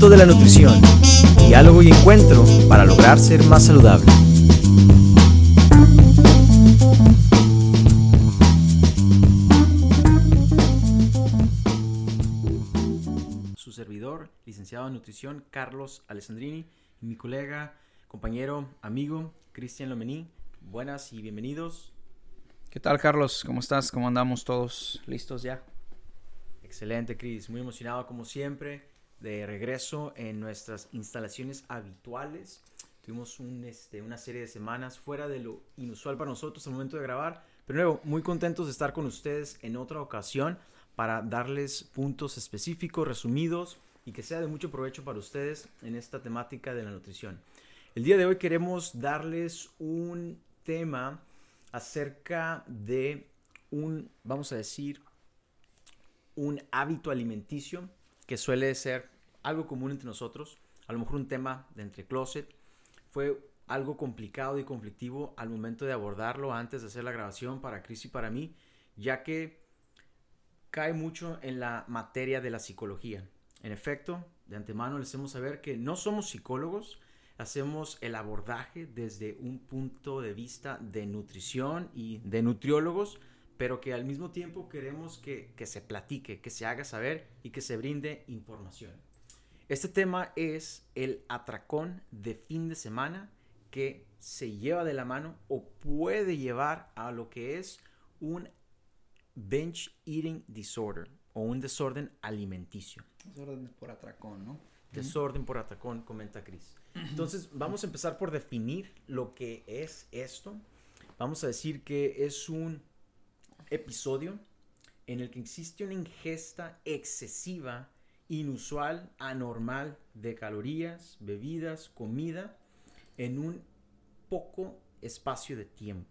Mundo de la Nutrición. Diálogo y encuentro para lograr ser más saludable. Su servidor, licenciado en nutrición, Carlos Alessandrini, y mi colega, compañero, amigo, Cristian Lomení. Buenas y bienvenidos. ¿Qué tal, Carlos? ¿Cómo estás? ¿Cómo andamos todos? ¿Listos ya? Excelente, Cris. Muy emocionado como siempre de regreso en nuestras instalaciones habituales. Tuvimos un, este, una serie de semanas fuera de lo inusual para nosotros al momento de grabar. Pero luego, muy contentos de estar con ustedes en otra ocasión para darles puntos específicos, resumidos y que sea de mucho provecho para ustedes en esta temática de la nutrición. El día de hoy queremos darles un tema acerca de un, vamos a decir, un hábito alimenticio que suele ser algo común entre nosotros, a lo mejor un tema de entre closet. Fue algo complicado y conflictivo al momento de abordarlo antes de hacer la grabación para Chris y para mí, ya que cae mucho en la materia de la psicología. En efecto, de antemano les hacemos saber que no somos psicólogos, hacemos el abordaje desde un punto de vista de nutrición y de nutriólogos, pero que al mismo tiempo queremos que, que se platique, que se haga saber y que se brinde información. Este tema es el atracón de fin de semana que se lleva de la mano o puede llevar a lo que es un bench eating disorder o un desorden alimenticio. Desorden por atracón, ¿no? Desorden por atracón, comenta Chris. Entonces, vamos a empezar por definir lo que es esto. Vamos a decir que es un episodio en el que existe una ingesta excesiva, inusual, anormal de calorías, bebidas, comida en un poco espacio de tiempo.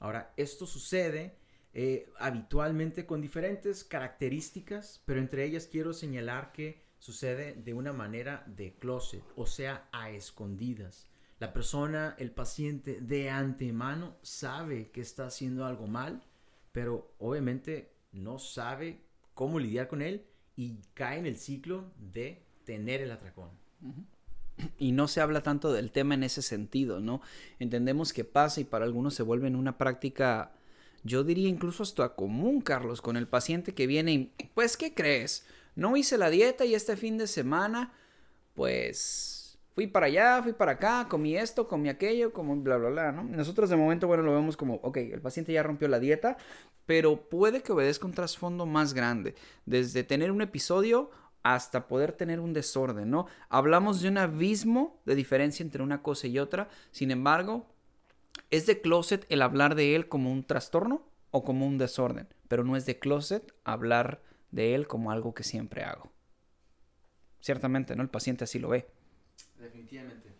Ahora, esto sucede eh, habitualmente con diferentes características, pero entre ellas quiero señalar que sucede de una manera de closet, o sea, a escondidas. La persona, el paciente de antemano sabe que está haciendo algo mal, pero obviamente no sabe cómo lidiar con él y cae en el ciclo de tener el atracón. Y no se habla tanto del tema en ese sentido, ¿no? Entendemos que pasa y para algunos se vuelve en una práctica, yo diría incluso hasta común, Carlos, con el paciente que viene y, pues, ¿qué crees? No hice la dieta y este fin de semana, pues, fui para allá, fui para acá, comí esto, comí aquello, como bla, bla, bla, ¿no? Nosotros de momento, bueno, lo vemos como, ok, el paciente ya rompió la dieta, pero puede que obedezca un trasfondo más grande, desde tener un episodio hasta poder tener un desorden, ¿no? Hablamos de un abismo de diferencia entre una cosa y otra, sin embargo, es de closet el hablar de él como un trastorno o como un desorden, pero no es de closet hablar de él como algo que siempre hago. Ciertamente, ¿no? El paciente así lo ve. Definitivamente.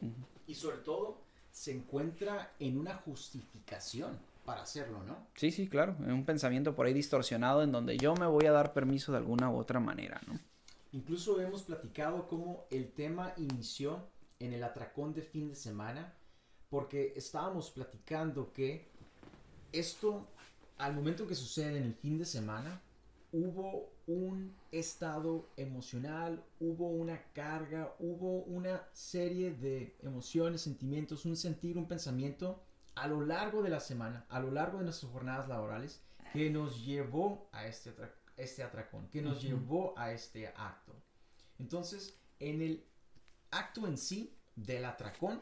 Y sobre todo, se encuentra en una justificación para hacerlo, ¿no? Sí, sí, claro, un pensamiento por ahí distorsionado en donde yo me voy a dar permiso de alguna u otra manera, ¿no? Incluso hemos platicado cómo el tema inició en el atracón de fin de semana, porque estábamos platicando que esto, al momento que sucede en el fin de semana, hubo un estado emocional, hubo una carga, hubo una serie de emociones, sentimientos, un sentir, un pensamiento a lo largo de la semana, a lo largo de nuestras jornadas laborales, que nos llevó a este, este atracón, que nos llevó a este acto. Entonces, en el acto en sí del atracón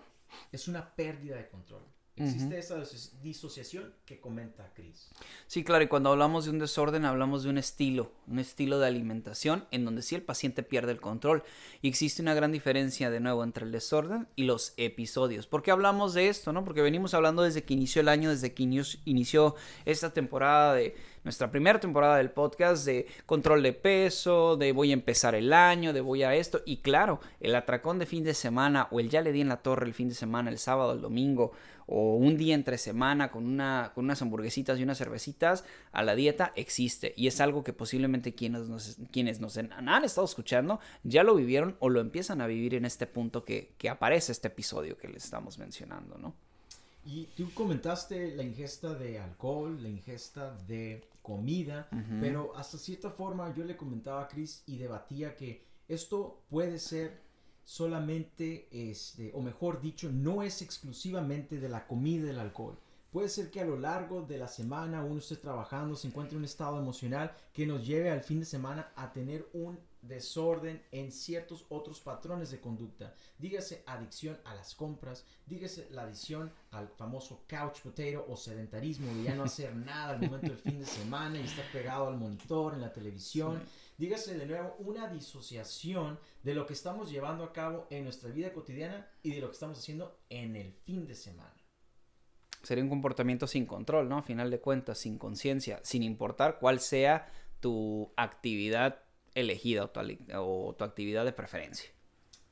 es una pérdida de control. Existe esa disociación que comenta Chris. Sí, claro, y cuando hablamos de un desorden hablamos de un estilo, un estilo de alimentación en donde sí el paciente pierde el control. Y existe una gran diferencia de nuevo entre el desorden y los episodios. ¿Por qué hablamos de esto? No? Porque venimos hablando desde que inició el año, desde que inició esta temporada de nuestra primera temporada del podcast de control de peso, de voy a empezar el año, de voy a esto. Y claro, el atracón de fin de semana o el ya le di en la torre el fin de semana, el sábado, el domingo o un día entre semana con, una, con unas hamburguesitas y unas cervecitas a la dieta existe y es algo que posiblemente quienes nos, quienes nos han estado escuchando ya lo vivieron o lo empiezan a vivir en este punto que, que aparece este episodio que les estamos mencionando, ¿no? Y tú comentaste la ingesta de alcohol, la ingesta de comida, pero hasta cierta forma yo le comentaba a Chris y debatía que esto puede ser solamente, este, o mejor dicho, no es exclusivamente de la comida y del alcohol. Puede ser que a lo largo de la semana uno esté trabajando, se encuentre en un estado emocional que nos lleve al fin de semana a tener un desorden en ciertos otros patrones de conducta. Dígase adicción a las compras, dígase la adicción al famoso couch potato o sedentarismo de ya no hacer nada al momento del fin de semana y estar pegado al monitor, en la televisión. Dígase de nuevo una disociación de lo que estamos llevando a cabo en nuestra vida cotidiana y de lo que estamos haciendo en el fin de semana sería un comportamiento sin control, ¿no? A final de cuentas, sin conciencia, sin importar cuál sea tu actividad elegida o tu, actividad de preferencia.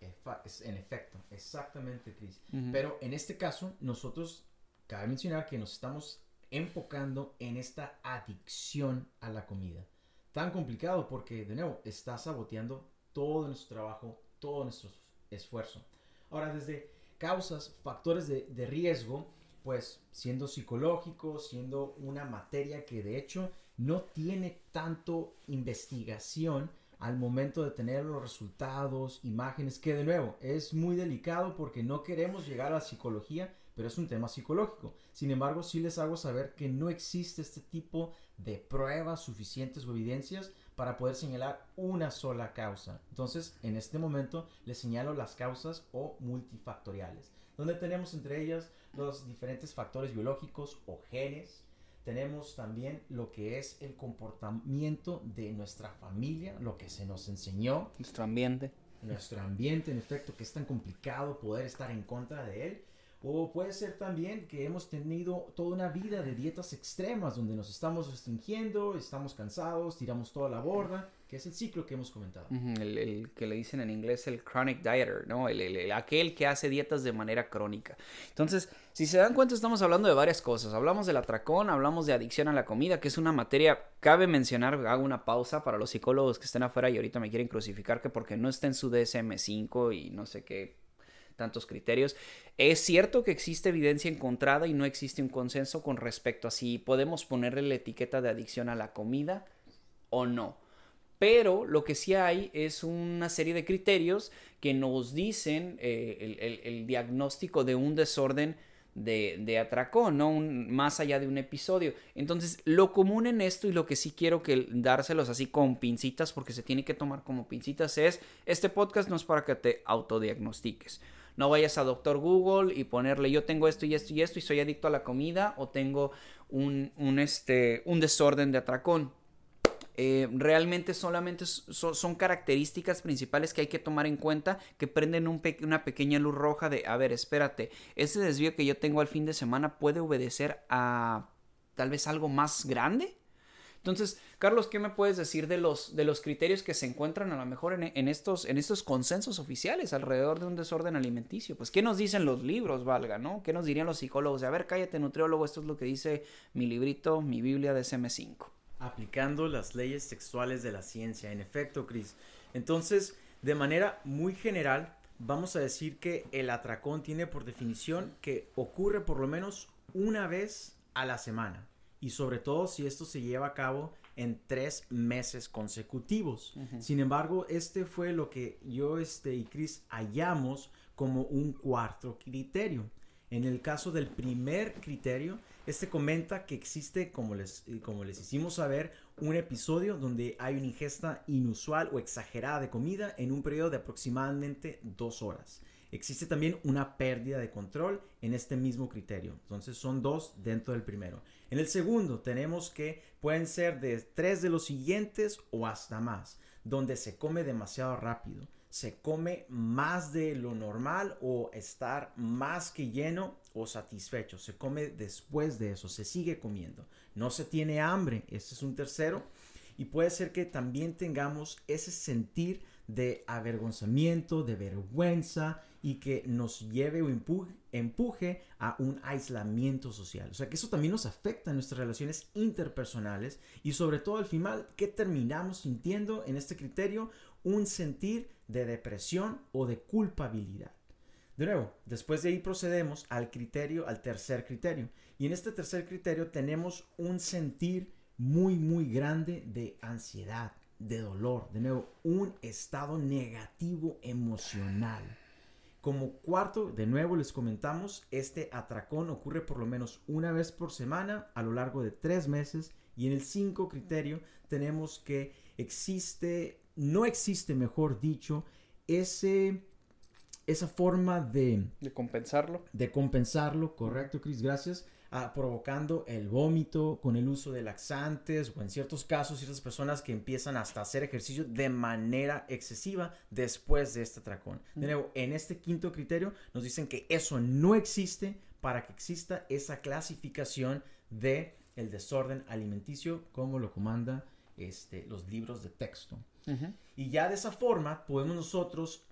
En efecto, exactamente, Chris. Pero en este caso, nosotros, cabe mencionar que nos estamos enfocando en esta adicción a la comida. Tan complicado porque, de nuevo, está saboteando todo nuestro trabajo, todo nuestro esfuerzo. Ahora, desde causas, factores de, de riesgo, pues siendo psicológico, siendo una materia que de hecho no tiene tanto investigación al momento de tener los resultados, imágenes, que de nuevo es muy delicado porque no queremos llegar a la psicología, pero es un tema psicológico. Sin embargo, sí les hago saber que no existe este tipo de pruebas suficientes o evidencias para poder señalar una sola causa. Entonces, en este momento les señalo las causas o multifactoriales, donde tenemos entre ellas los diferentes factores biológicos o genes. Tenemos también lo que es el comportamiento de nuestra familia, lo que se nos enseñó. Nuestro ambiente. Nuestro ambiente, en efecto, que es tan complicado poder estar en contra de él. O puede ser también que hemos tenido toda una vida de dietas extremas donde nos estamos restringiendo, estamos cansados, tiramos toda la borda que es el ciclo que hemos comentado. el, que le dicen en inglés el chronic dieter, ¿no? El, aquel que hace dietas de manera crónica. Entonces, si se dan cuenta, estamos hablando de varias cosas. Hablamos del atracón, hablamos de adicción a la comida, que es una materia, cabe mencionar, hago una pausa para los psicólogos que estén afuera y ahorita me quieren crucificar que porque no está en su DSM5 y no sé qué tantos criterios. Es cierto que existe evidencia encontrada y no existe un consenso con respecto a si podemos ponerle la etiqueta de adicción a la comida o no. Pero lo que sí hay es una serie de criterios que nos dicen eh, el, diagnóstico de un desorden de, atracón, ¿no? más allá de un episodio. Entonces, lo común en esto y lo que sí quiero que dárselos así con pincitas, porque se tiene que tomar como pincitas, es, este podcast no es para que te autodiagnostiques. No vayas a Doctor Google y ponerle yo tengo esto y esto y esto y soy adicto a la comida o tengo un, un, este, un desorden de atracón eh, realmente solamente son características principales que hay que tomar en cuenta que prenden una pequeña luz roja de, a ver, espérate, ese desvío que yo tengo al fin de semana puede obedecer a tal vez algo más grande. Entonces, Carlos, ¿qué me puedes decir de los, de los criterios que se encuentran a lo mejor en, estos, en estos consensos oficiales alrededor de un desorden alimenticio? Pues, ¿qué nos dicen los libros, valga, no? ¿Qué nos dirían los psicólogos? De, a ver, cállate, nutriólogo, esto es lo que dice mi librito, mi Biblia de SM5 aplicando las leyes sexuales de la ciencia. En efecto, Chris. Entonces, de manera muy general, vamos a decir que el atracón tiene por definición que ocurre por lo menos una vez a la semana. Y sobre todo si esto se lleva a cabo en tres meses consecutivos. Sin embargo, este fue lo que yo este, y Chris hallamos como un cuarto criterio. En el caso del primer criterio, este comenta que existe, como les, eh, como les hicimos saber, un episodio donde hay una ingesta inusual o exagerada de comida en un periodo de aproximadamente dos horas. Existe también una pérdida de control en este mismo criterio. Entonces son dos dentro del primero. En el segundo tenemos que pueden ser de tres de los siguientes o hasta más, donde se come demasiado rápido se come más de lo normal o estar más que lleno o satisfecho. Se come después de eso, se sigue comiendo. No se tiene hambre, ese es un tercero. Y puede ser que también tengamos ese sentir de avergonzamiento, de vergüenza y que nos lleve o empuje, a un aislamiento social. O sea que eso también nos afecta en nuestras relaciones interpersonales y sobre todo al final, ¿qué terminamos sintiendo en este criterio? Un sentir de depresión o de culpabilidad. De nuevo, después de ahí procedemos al criterio, al tercer criterio. Y en este tercer criterio tenemos un sentir muy, muy grande de ansiedad, de dolor, de nuevo, un estado negativo emocional. Como cuarto, de nuevo les comentamos, este atracón ocurre por lo menos una vez por semana a lo largo de tres meses. Y en el cinco criterio tenemos que existe, no existe, mejor dicho, ese, esa forma de... De compensarlo. De compensarlo, correcto, Chris, gracias provocando el vómito con el uso de laxantes o en ciertos casos ciertas personas que empiezan hasta hacer ejercicio de manera excesiva después de este atracón. De nuevo, en este quinto criterio nos dicen que eso no existe para que exista esa clasificación de el desorden alimenticio como lo comanda este, los libros de texto. Y ya de esa forma podemos nosotros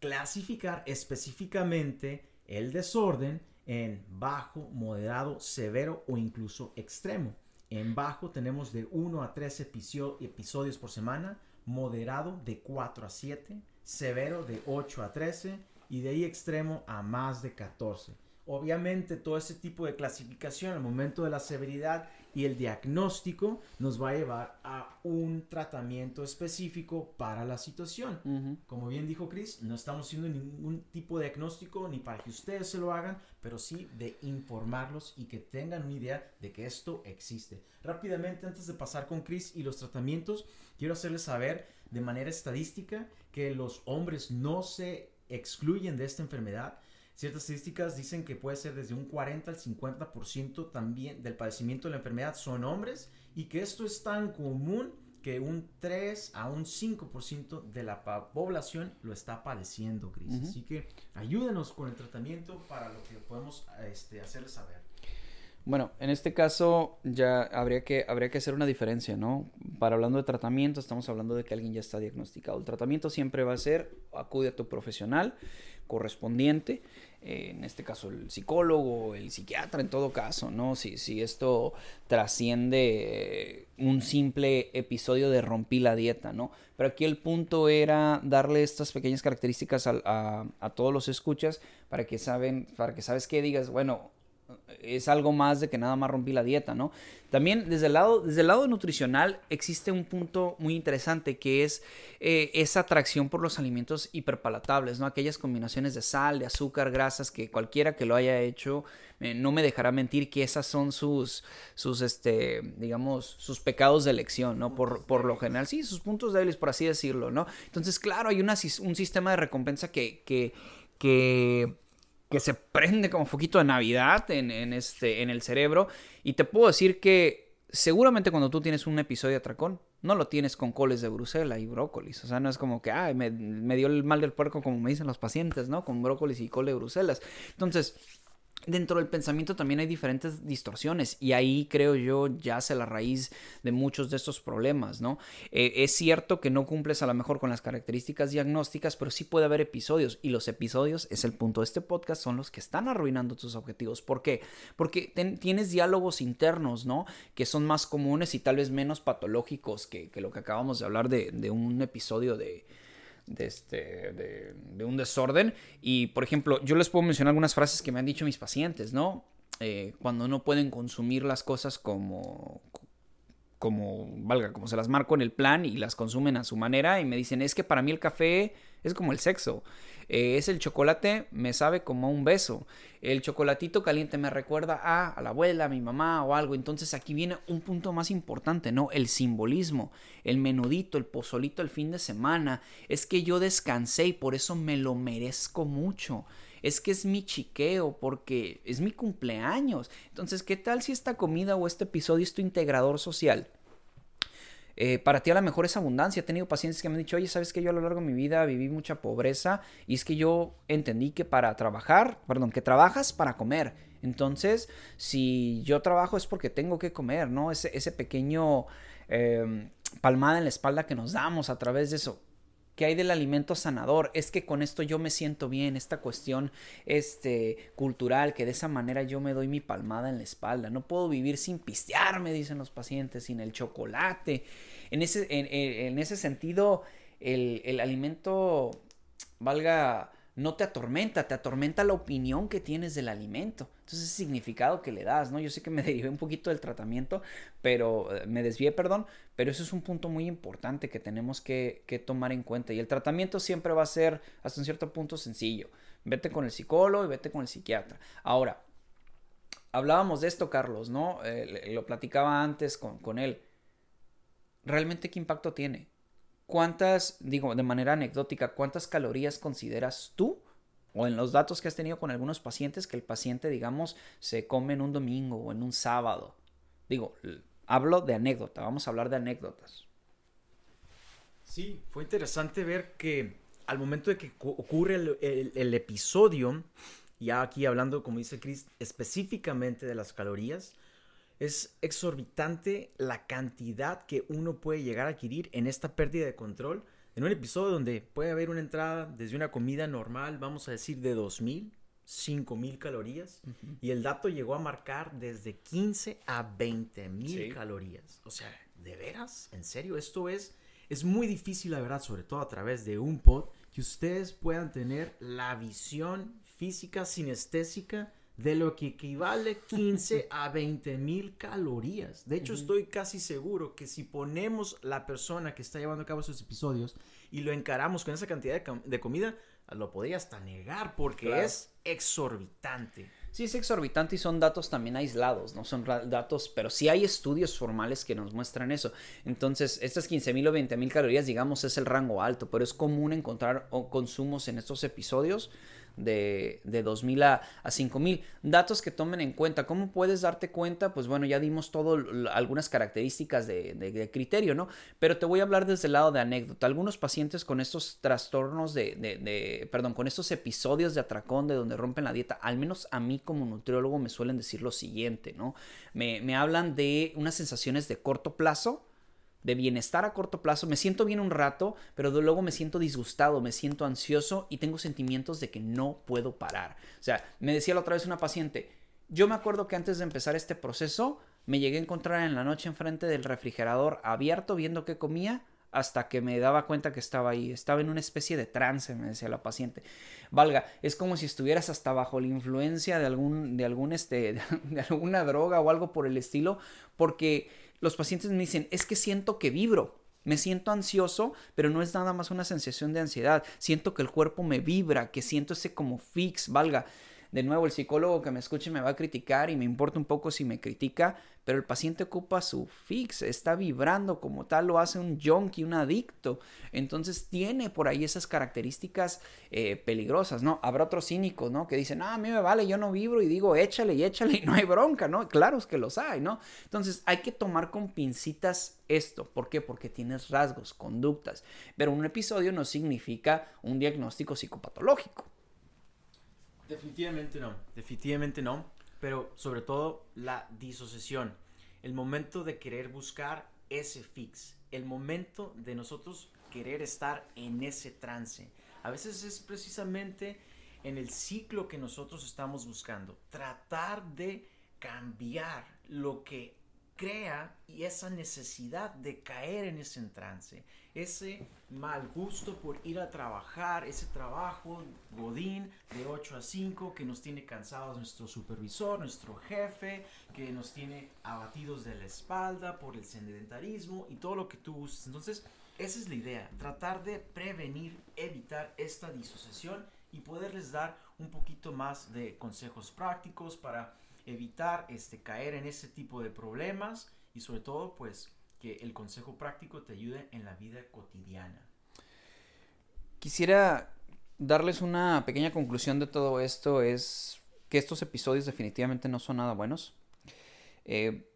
clasificar específicamente el desorden en bajo, moderado, severo o incluso extremo. En bajo tenemos de 1 a 3 episodios por semana, moderado de 4 a 7, severo de 8 a 13 y de ahí extremo a más de 14. Obviamente todo ese tipo de clasificación al momento de la severidad y el diagnóstico nos va a llevar a un tratamiento específico para la situación. Como bien dijo Chris, no estamos haciendo ningún tipo de diagnóstico ni para que ustedes se lo hagan, pero sí de informarlos y que tengan una idea de que esto existe. Rápidamente, antes de pasar con Chris y los tratamientos, quiero hacerles saber de manera estadística que los hombres no se excluyen de esta enfermedad Ciertas estadísticas dicen que puede ser desde un 40 al 50% también del padecimiento de la enfermedad son hombres y que esto es tan común que un 3 a un 5% de la población lo está padeciendo, Cris. Así que ayúdenos con el tratamiento para lo que podemos este, hacerles saber. Bueno, en este caso ya habría que, habría que hacer una diferencia, ¿no? Para hablando de tratamiento, estamos hablando de que alguien ya está diagnosticado. El tratamiento siempre va a ser, acude a tu profesional correspondiente, eh, en este caso el psicólogo, el psiquiatra en todo caso, ¿no? Si, si esto trasciende un simple episodio de rompí la dieta, ¿no? Pero aquí el punto era darle estas pequeñas características a, a todos los escuchas para que saben, para que sabes que digas, bueno, es algo más de que nada más rompí la dieta, ¿no? También desde el lado, desde el lado nutricional existe un punto muy interesante que es eh, esa atracción por los alimentos hiperpalatables, ¿no? Aquellas combinaciones de sal, de azúcar, grasas que cualquiera que lo haya hecho eh, no me dejará mentir que esas son sus, sus, este, digamos, sus pecados de elección, ¿no? Por, por lo general, sí, sus puntos débiles, por así decirlo, ¿no? Entonces, claro, hay un sistema de recompensa que, que que se prende como foquito de Navidad en, este, en el cerebro. Y te puedo decir que seguramente cuando tú tienes un episodio de atracón, no lo tienes con coles de Bruselas y brócolis. O sea, no es como que, ay, me, me dio el mal del puerco, como me dicen los pacientes, ¿no? Con brócolis y cole de Bruselas. Entonces, dentro del pensamiento también hay diferentes distorsiones y ahí creo yo yace la raíz de muchos de estos problemas, ¿no? Eh, es cierto que no cumples a lo mejor con las características diagnósticas, pero sí puede haber episodios y los episodios, es el punto de este podcast, son los que están arruinando tus objetivos. ¿Por qué? Porque tienes diálogos internos, ¿no? Que son más comunes y tal vez menos patológicos que, lo que acabamos de hablar de un episodio de de, este, de, un desorden. Y, por ejemplo, yo les puedo mencionar algunas frases que me han dicho mis pacientes, ¿no? Eh, cuando no pueden consumir las cosas como, como, valga, como se las marco en el plan y las consumen a su manera y me dicen, es que para mí el café es como el sexo. Eh, es el chocolate, me sabe como un beso. El chocolatito caliente me recuerda a, la abuela, a mi mamá o algo. Entonces aquí viene un punto más importante, ¿no? El simbolismo, el menudito, el pozolito el fin de semana. Es que yo descansé y por eso me lo merezco mucho es que es mi chiqueo porque es mi cumpleaños. Entonces, ¿qué tal si esta comida o este episodio es tu integrador social? Eh, para ti a lo mejor es abundancia. He tenido pacientes que me han dicho, oye, sabes que yo a lo largo de mi vida viví mucha pobreza y es que yo entendí que para trabajar, perdón, que trabajas para comer. Entonces, si yo trabajo es porque tengo que comer, ¿no? Ese, pequeño em, palmada en la espalda que nos damos a través de eso. ¿Qué hay del alimento sanador? Es que con esto yo me siento bien, esta cuestión este, cultural, que de esa manera yo me doy mi palmada en la espalda. No puedo vivir sin pistear, me dicen los pacientes, sin el chocolate. En ese, en, ese sentido, el, el, alimento, valga, no te atormenta, te atormenta la opinión que tienes del alimento. Entonces, el significado que le das, ¿no? Yo sé que me derivé un poquito del tratamiento, pero eh, me desvié, perdón, pero eso es un punto muy importante que tenemos que, tomar en cuenta. Y el tratamiento siempre va a ser, hasta un cierto punto, sencillo. Vete con el psicólogo y vete con el psiquiatra. Ahora, hablábamos de esto, Carlos, ¿no? Eh, lo platicaba antes con, con él. ¿Realmente qué impacto tiene? ¿Cuántas, digo, de manera anecdótica, cuántas calorías consideras tú o en los datos que has tenido con algunos pacientes que el paciente, digamos, se come en un domingo o en un sábado? Digo, hablo de anécdota, vamos a hablar de anécdotas. Sí, fue interesante ver que al momento de que ocurre el, episodio, ya aquí hablando, como dice Chris, específicamente de las calorías, es exorbitante la cantidad que uno puede llegar a adquirir en esta pérdida de control. En un episodio donde puede haber una entrada desde una comida normal, vamos a decir de 2000, 5000 calorías, y el dato llegó a marcar desde 15 a 20 mil calorías. O sea, ¿de veras? ¿En serio? Esto es, es muy difícil, la verdad, sobre todo a través de un pod, que ustedes puedan tener la visión física sinestésica de lo que equivale 15 a 20 mil calorías. De hecho, estoy casi seguro que si ponemos la persona que está llevando a cabo esos episodios y lo encaramos con esa cantidad de, comida, lo podría hasta negar porque es exorbitante. Sí, es exorbitante y son datos también aislados, no son datos, pero sí hay estudios formales que nos muestran eso. Entonces, estas 15.000 o 20.000 calorías, digamos, es el rango alto, pero es común encontrar consumos en estos episodios de, de 2.000 a, a 5.000. Datos que tomen en cuenta. ¿Cómo puedes darte cuenta? Pues bueno, ya dimos todo, algunas características de, de, criterio, ¿no? Pero te voy a hablar desde el lado de anécdota. Algunos pacientes con estos trastornos de, de, perdón, con estos episodios de atracón de donde rompen la dieta, al menos a mí como nutriólogo me suelen decir lo siguiente, ¿no? Me, me hablan de unas sensaciones de corto plazo, de bienestar a corto plazo. Me siento bien un rato, pero luego me siento disgustado, me siento ansioso y tengo sentimientos de que no puedo parar. O sea, me decía la otra vez una paciente, yo me acuerdo que antes de empezar este proceso, me llegué a encontrar en la noche enfrente del refrigerador abierto viendo qué comía hasta que me daba cuenta que estaba ahí. Estaba en una especie de trance, me decía la paciente. Valga, es como si estuvieras hasta bajo la influencia de algún, de algún, este, de alguna droga o algo por el estilo, porque los pacientes me dicen, es que siento que vibro. Me siento ansioso, pero no es nada más una sensación de ansiedad. Siento que el cuerpo me vibra, que siento ese como fix, valga de nuevo, el psicólogo que me escuche me va a criticar y me importa un poco si me critica, pero el paciente ocupa su fix, está vibrando como tal, lo hace un junkie, un adicto. Entonces tiene por ahí esas características eh, peligrosas, ¿no? Habrá otros cínicos, ¿no? Que dicen, ah, a mí me vale, yo no vibro y digo, échale y échale y no hay bronca, ¿no? Claro es que los hay, ¿no? Entonces hay que tomar con pincitas esto. ¿Por qué? Porque tienes rasgos, conductas. Pero un episodio no significa un diagnóstico psicopatológico. Definitivamente no, definitivamente no, pero sobre todo la disociación, el momento de querer buscar ese fix, el momento de nosotros querer estar en ese trance. A veces es precisamente en el ciclo que nosotros estamos buscando, tratar de cambiar lo que crea y esa necesidad de caer en ese trance, ese mal gusto por ir a trabajar, ese trabajo godín de 8 a 5 que nos tiene cansados nuestro supervisor, nuestro jefe, que nos tiene abatidos de la espalda por el sedentarismo y todo lo que tú gustes. Entonces, esa es la idea, tratar de prevenir, evitar esta disociación y poderles dar un poquito más de consejos prácticos para evitar este, caer en ese tipo de problemas y sobre todo pues que el consejo práctico te ayude en la vida cotidiana. Quisiera darles una pequeña conclusión de todo esto, es que estos episodios definitivamente no son nada buenos. Eh,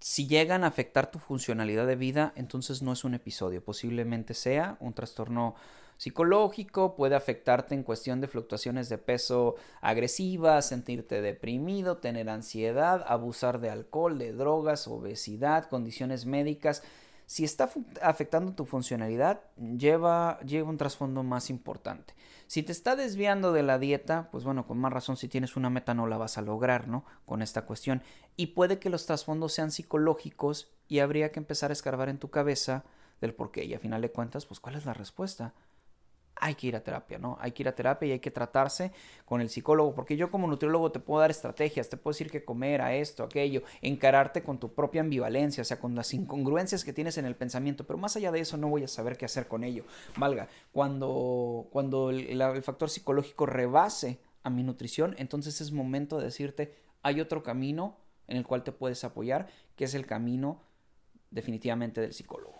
si llegan a afectar tu funcionalidad de vida, entonces no es un episodio, posiblemente sea un trastorno psicológico, puede afectarte en cuestión de fluctuaciones de peso agresivas, sentirte deprimido, tener ansiedad, abusar de alcohol, de drogas, obesidad, condiciones médicas. Si está afectando tu funcionalidad, lleva, lleva un trasfondo más importante. Si te está desviando de la dieta, pues bueno, con más razón, si tienes una meta no la vas a lograr, ¿no? Con esta cuestión. Y puede que los trasfondos sean psicológicos y habría que empezar a escarbar en tu cabeza del por qué. Y a final de cuentas, pues, ¿cuál es la respuesta? Hay que ir a terapia, ¿no? Hay que ir a terapia y hay que tratarse con el psicólogo, porque yo como nutriólogo te puedo dar estrategias, te puedo decir que comer a esto, aquello, encararte con tu propia ambivalencia, o sea, con las incongruencias que tienes en el pensamiento, pero más allá de eso no voy a saber qué hacer con ello. Valga, cuando, cuando el, el factor psicológico rebase a mi nutrición, entonces es momento de decirte, hay otro camino en el cual te puedes apoyar, que es el camino definitivamente del psicólogo.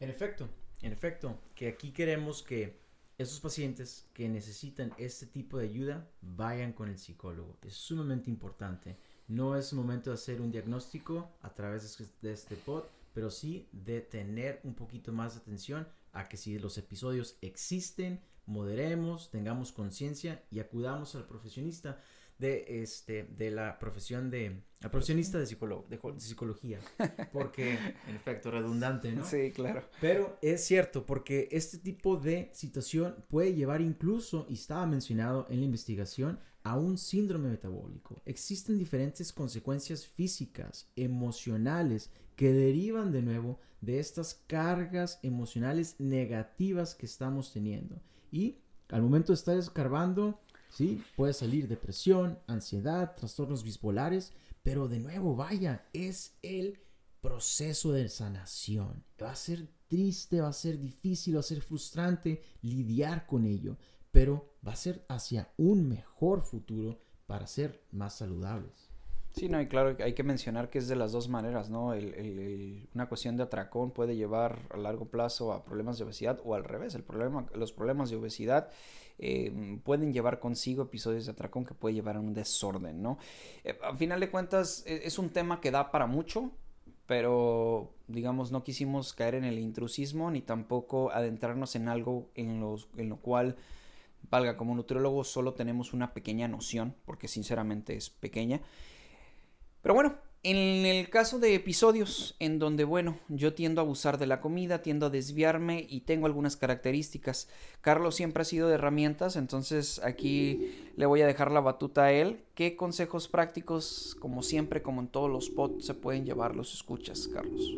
En efecto, en efecto, que aquí queremos que esos pacientes que necesitan este tipo de ayuda vayan con el psicólogo. Es sumamente importante. No es momento de hacer un diagnóstico a través de este pod, pero sí de tener un poquito más de atención a que si los episodios existen, moderemos, tengamos conciencia y acudamos al profesionista de, este, de la profesión de, la profesionista de, psicólogo, de, psicología, porque, en efecto, redundante, ¿no? Sí, claro. Pero es cierto, porque este tipo de situación puede llevar incluso, y estaba mencionado en la investigación, a un síndrome metabólico. Existen diferentes consecuencias físicas, emocionales, que derivan de nuevo de estas cargas emocionales negativas que estamos teniendo. Y al momento de estar escarbando, ¿sí? Puede salir depresión, ansiedad, trastornos bipolares, pero de nuevo, vaya, es el proceso de sanación. Va a ser triste, va a ser difícil, va a ser frustrante lidiar con ello, pero va a ser hacia un mejor futuro para ser más saludables. Sí, no, y claro, hay que mencionar que es de las dos maneras, ¿no? una cuestión de atracón puede llevar a largo plazo a problemas de obesidad o al revés, el problema, los problemas de obesidad eh, pueden llevar consigo episodios de atracón que puede llevar a un desorden, ¿no? Eh, al final de cuentas e, es un tema que da para mucho, pero digamos no quisimos caer en el intrusismo ni tampoco adentrarnos en algo en, en lo cual valga como nutriólogo solo tenemos una pequeña noción porque sinceramente es pequeña pero bueno en el caso de episodios en donde, bueno, yo tiendo a abusar de la comida, tiendo a desviarme y tengo algunas características. Carlos siempre ha sido de herramientas, entonces aquí le voy a dejar la batuta a él. ¿Qué consejos prácticos, como siempre, como en todos los pods, se pueden llevar los escuchas, Carlos?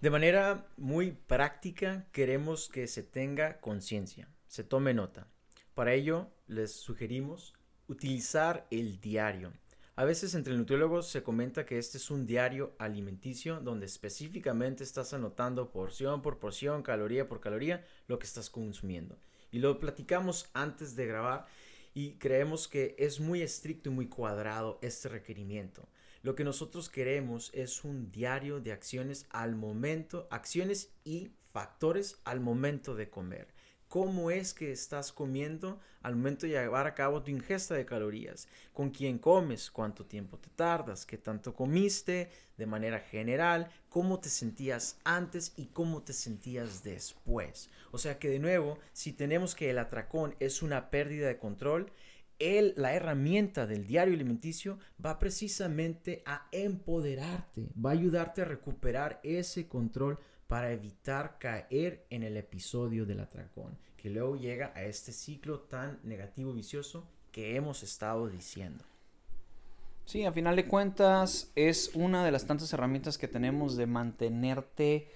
De manera muy práctica, queremos que se tenga conciencia, se tome nota. Para ello, les sugerimos utilizar el diario. A veces entre nutriólogos se comenta que este es un diario alimenticio donde específicamente estás anotando porción por porción, caloría por caloría, lo que estás consumiendo. Y lo platicamos antes de grabar y creemos que es muy estricto y muy cuadrado este requerimiento. Lo que nosotros queremos es un diario de acciones al momento, acciones y factores al momento de comer cómo es que estás comiendo al momento de llevar a cabo tu ingesta de calorías, con quién comes, cuánto tiempo te tardas, qué tanto comiste, de manera general, cómo te sentías antes y cómo te sentías después. O sea que de nuevo, si tenemos que el atracón es una pérdida de control, el, la herramienta del diario alimenticio va precisamente a empoderarte, va a ayudarte a recuperar ese control para evitar caer en el episodio del atracón, que luego llega a este ciclo tan negativo vicioso que hemos estado diciendo. Sí, a final de cuentas es una de las tantas herramientas que tenemos de mantenerte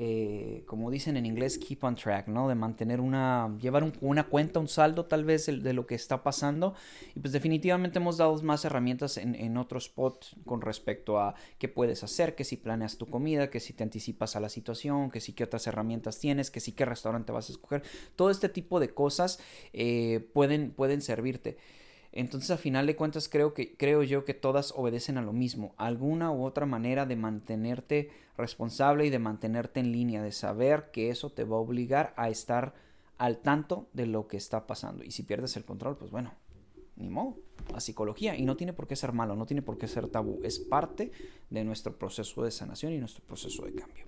eh, como dicen en inglés, keep on track, ¿no? De mantener una, llevar una cuenta, un saldo tal vez de, lo que está pasando. Y pues definitivamente hemos dado más herramientas en, en otro spot con respecto a qué puedes hacer, que si planeas tu comida, que si te anticipas a la situación, que si qué otras herramientas tienes, que si qué restaurante vas a escoger. Todo este tipo de cosas eh, pueden, pueden servirte. Entonces, a final de cuentas, creo, que, creo yo que todas obedecen a lo mismo, alguna u otra manera de mantenerte responsable y de mantenerte en línea, de saber que eso te va a obligar a estar al tanto de lo que está pasando. Y si pierdes el control, pues bueno, ni modo, la psicología. Y no tiene por qué ser malo, no tiene por qué ser tabú, es parte de nuestro proceso de sanación y nuestro proceso de cambio.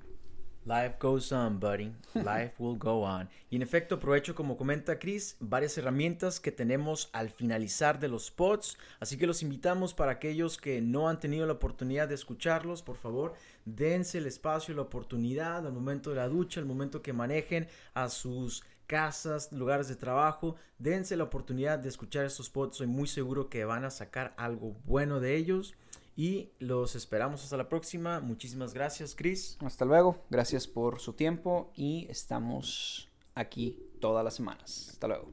Life goes on, buddy. Life will go on. Y en efecto, aprovecho, como comenta Chris, varias herramientas que tenemos al finalizar de los spots. Así que los invitamos para aquellos que no han tenido la oportunidad de escucharlos, por favor, dense el espacio, la oportunidad al momento de la ducha, al momento que manejen a sus casas, lugares de trabajo, dense la oportunidad de escuchar estos spots. Soy muy seguro que van a sacar algo bueno de ellos. Y los esperamos hasta la próxima. Muchísimas gracias, Chris. Hasta luego. Gracias por su tiempo y estamos aquí todas las semanas. Hasta luego.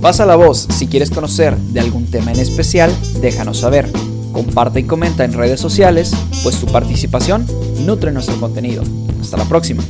Pasa la voz, si quieres conocer de algún tema en especial, déjanos saber. Comparte y comenta en redes sociales, pues tu participación nutre nuestro contenido. Hasta la próxima.